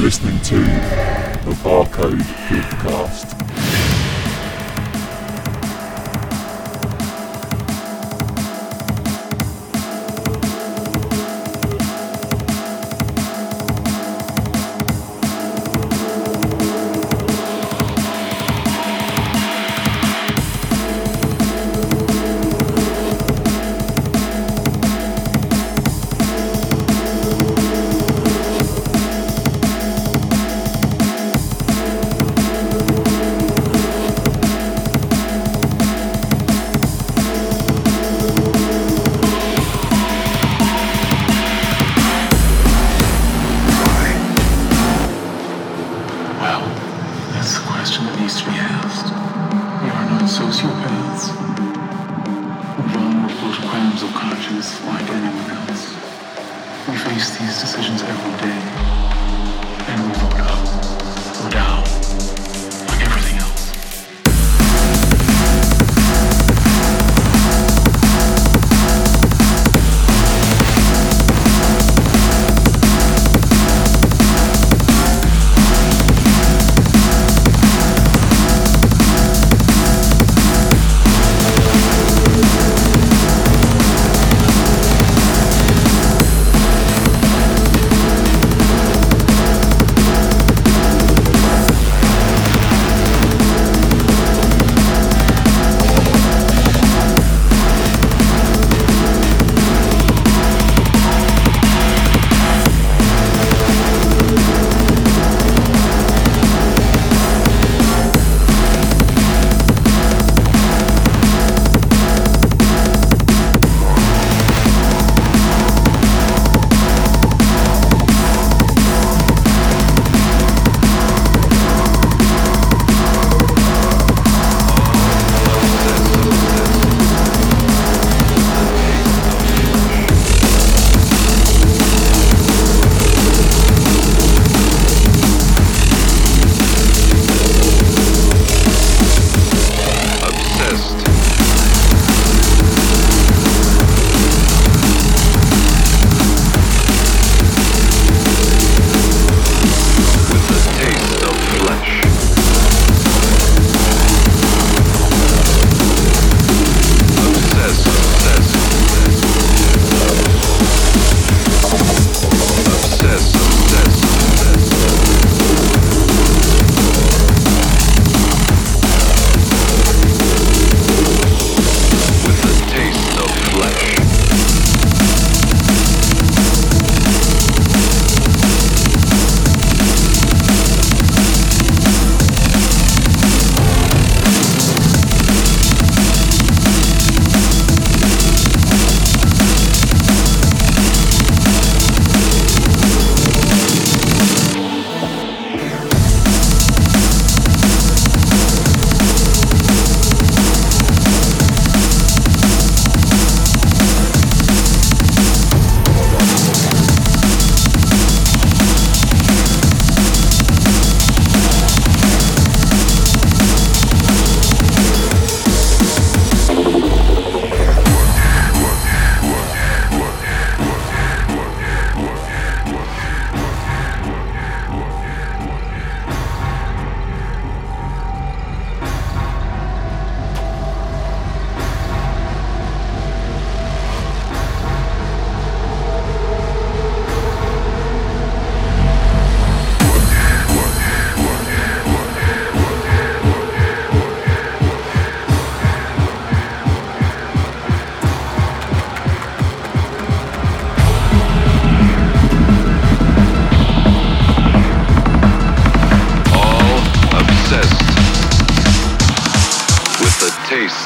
listening to the Barcode Podcast.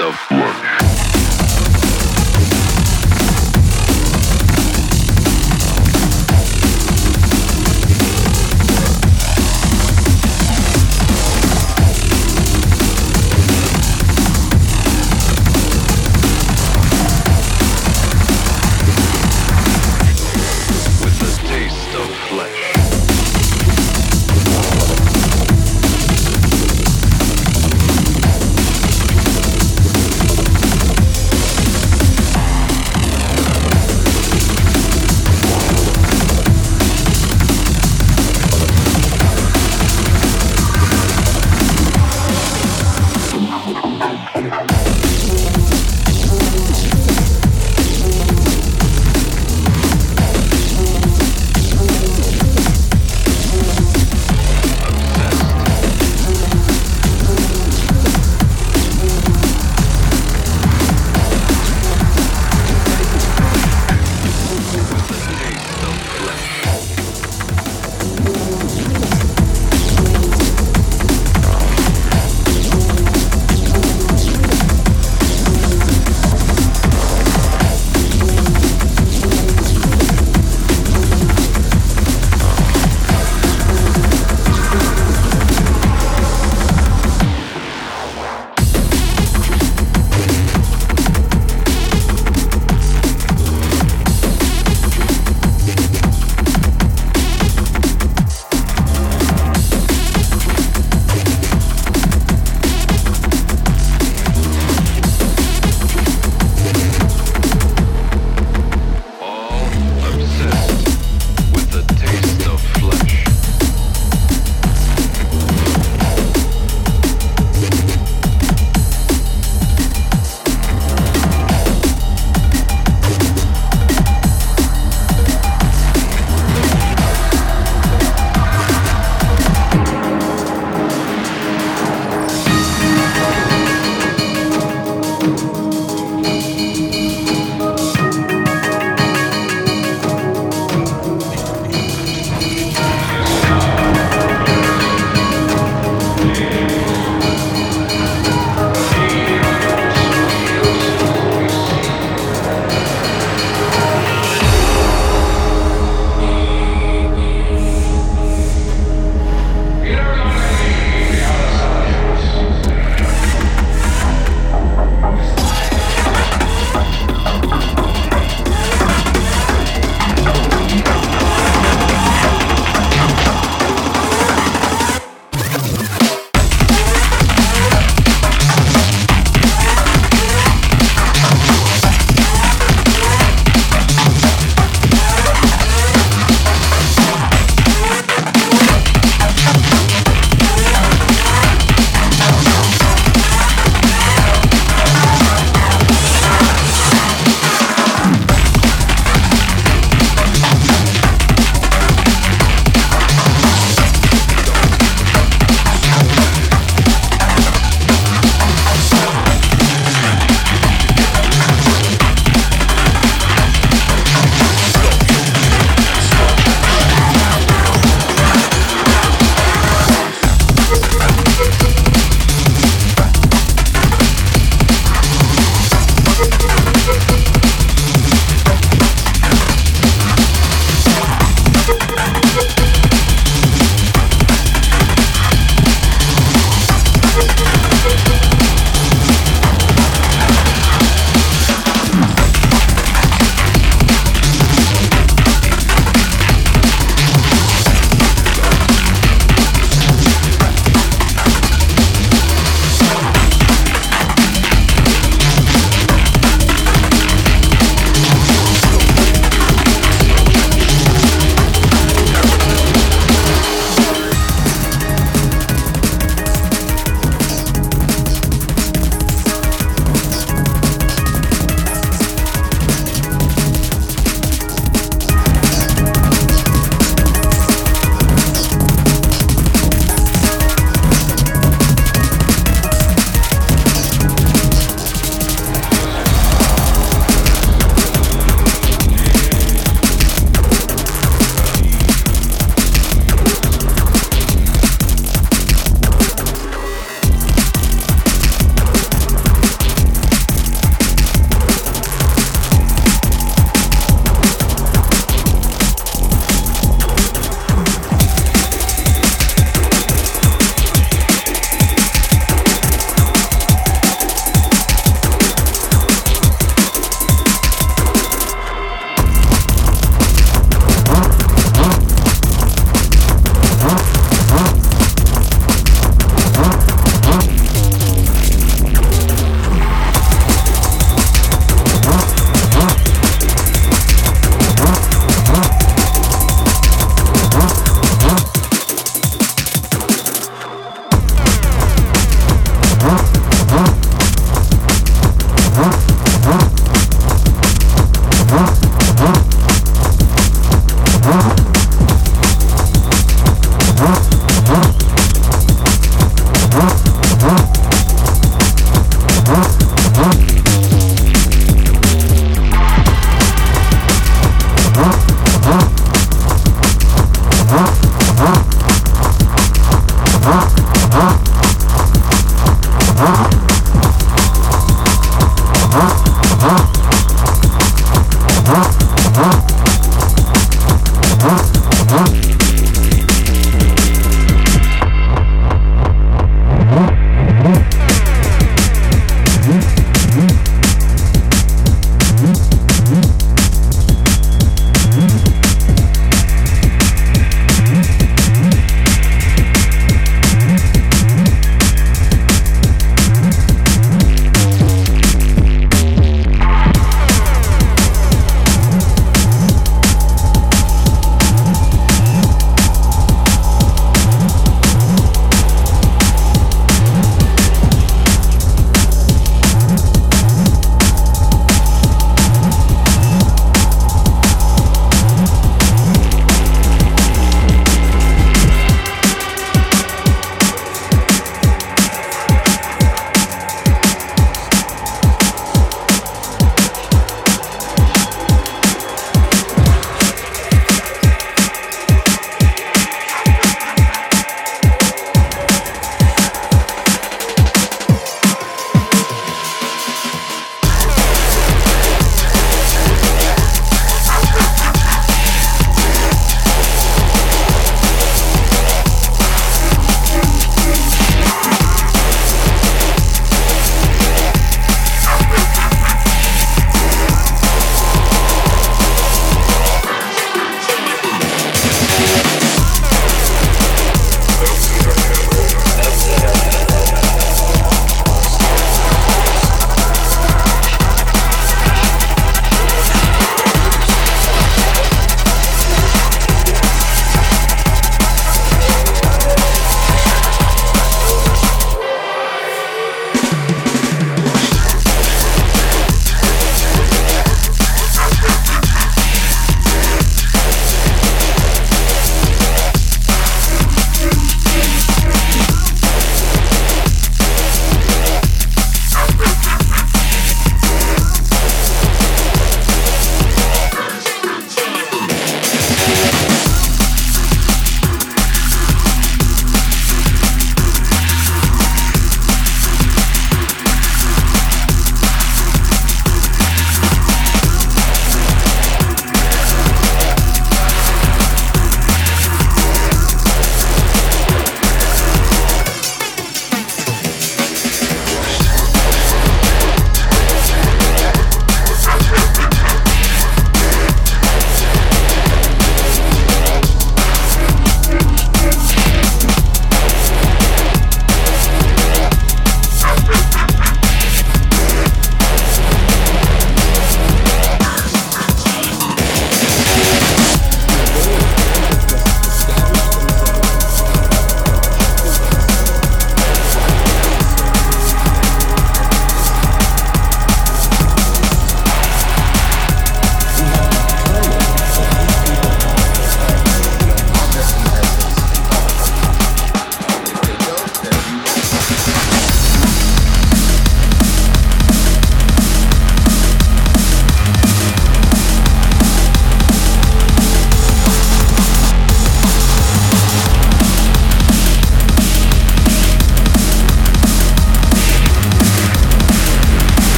of